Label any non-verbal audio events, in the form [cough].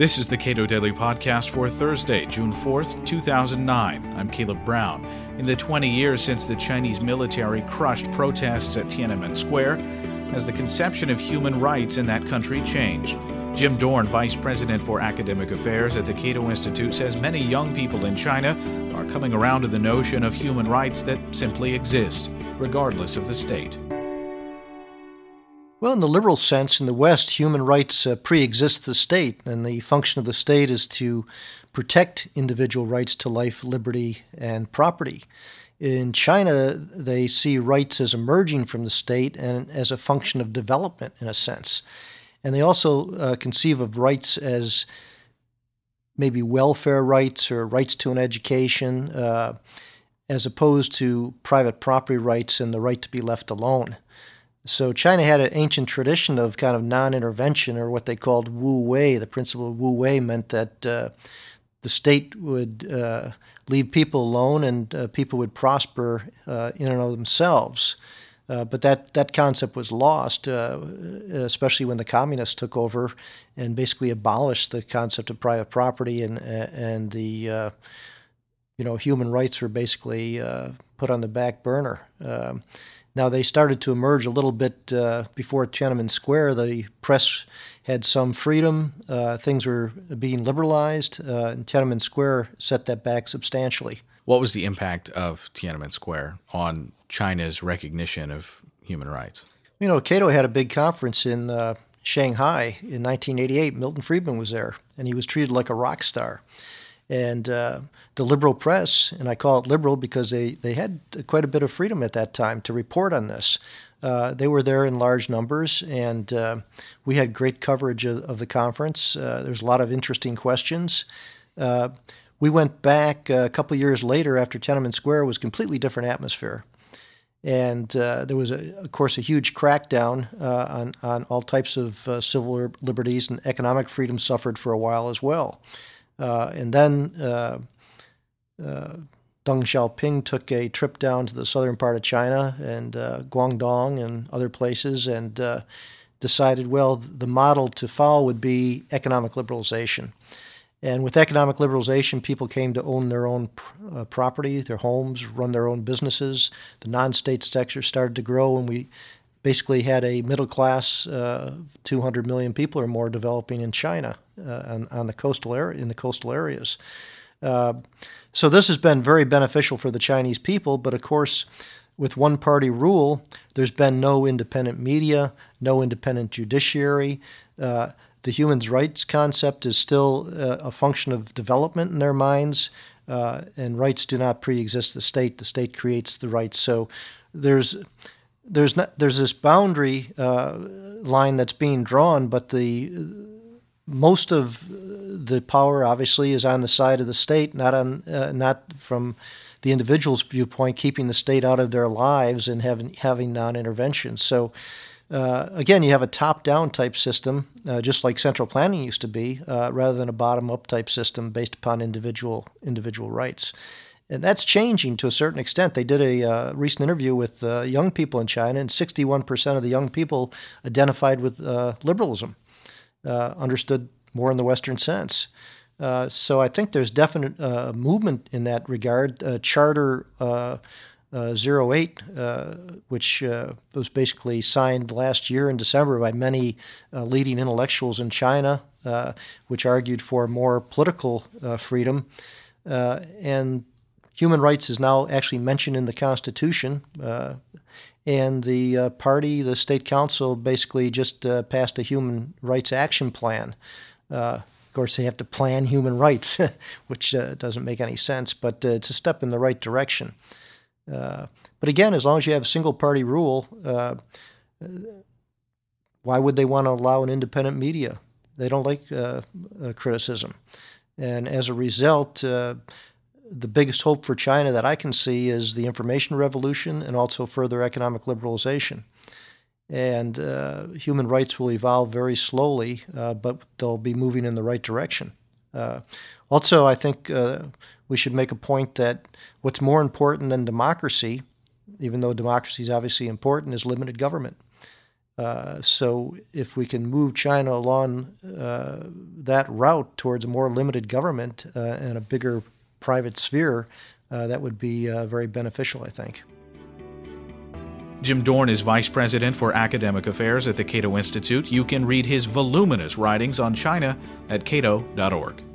This is the Cato Daily Podcast for Thursday, June 4th, 2009. I'm Caleb Brown. In the 20 years since the Chinese military crushed protests at Tiananmen Square, has the conception of human rights in that country changed? Jim Dorn, Vice President for Academic Affairs at the Cato Institute, says many young people in China are coming around to the notion of human rights that simply exist, regardless of the state. Well, in the liberal sense, in the West, human rights uh, pre exist the state, and the function of the state is to protect individual rights to life, liberty, and property. In China, they see rights as emerging from the state and as a function of development, in a sense. And they also uh, conceive of rights as maybe welfare rights or rights to an education, uh, as opposed to private property rights and the right to be left alone. So China had an ancient tradition of kind of non-intervention, or what they called Wu Wei. The principle of Wu Wei meant that uh, the state would uh, leave people alone, and uh, people would prosper uh, in and of themselves. Uh, but that, that concept was lost, uh, especially when the communists took over and basically abolished the concept of private property and and the you know human rights were basically put on the back burner. Um, now, they started to emerge a little bit uh, before Tiananmen Square. The press had some freedom, uh, things were being liberalized, uh, and Tiananmen Square set that back substantially. What was the impact of Tiananmen Square on China's recognition of human rights? You know, Cato had a big conference in uh, Shanghai in 1988. Milton Friedman was there, and he was treated like a rock star. And uh, the liberal press, and I call it liberal because they, they had quite a bit of freedom at that time to report on this. Uh, they were there in large numbers, and uh, we had great coverage of, of the conference. Uh, there's a lot of interesting questions. Uh, we went back a couple years later after Tiananmen Square was completely different atmosphere. And uh, there was, a, of course, a huge crackdown uh, on, on all types of civil liberties, and economic freedom suffered for a while as well. Uh, and then uh, uh, Deng Xiaoping took a trip down to the southern part of China and Guangdong and other places and decided, well, the model to follow would be economic liberalization. And with economic liberalization, people came to own their own uh, property, their homes, run their own businesses. The non state sector started to grow, and we basically had a middle class, uh, 200 million people or more developing in China uh, on, on, the coastal area in the coastal areas. Uh, so this has been very beneficial for the Chinese people, but of course, with one party rule, there's been no independent media, no independent judiciary. Uh, the human rights concept is still uh, a function of development in their minds, uh, and rights do not pre-exist the state. The state creates the rights. So there's there's not there's this boundary uh, line that's being drawn, but the most of the power obviously is on the side of the state, not on uh, not from the individual's viewpoint, keeping the state out of their lives and having having non-intervention. So. Uh, again, you have a top-down type system, uh, just like central planning used to be, uh, rather than a bottom-up type system based upon individual individual rights and that's changing to a certain extent. They did a uh, recent interview with uh, young people in China, and 61% of the young people identified with uh, liberalism, uh, understood more in the Western sense. Uh, so I think there's definite uh, movement in that regard. Charter 08, which was basically signed last year in December by many leading intellectuals in China, which argued for more political freedom. and Human rights is now actually mentioned in the Constitution. Uh, and the uh, party, the state council, basically just uh, passed a human rights action plan. Uh, of course, they have to plan human rights, [laughs] which uh, doesn't make any sense, but uh, it's a step in the right direction. but again, as long as you have a single party rule, why would they want to allow an independent media? They don't like criticism. And as a result, the biggest hope for China that I can see is the information revolution and also further economic liberalization. And uh, human rights will evolve very slowly, uh, but they'll be moving in the right direction. Uh, also, I think uh, we should make a point that what's more important than democracy, even though democracy is obviously important, is limited government. Uh, so, if we can move China along uh, that route towards a more limited government uh, and a bigger private sphere, uh, that would be uh, very beneficial, I think. Jim Dorn is Vice President for Academic Affairs at the Cato Institute. You can read his voluminous writings on China at cato.org.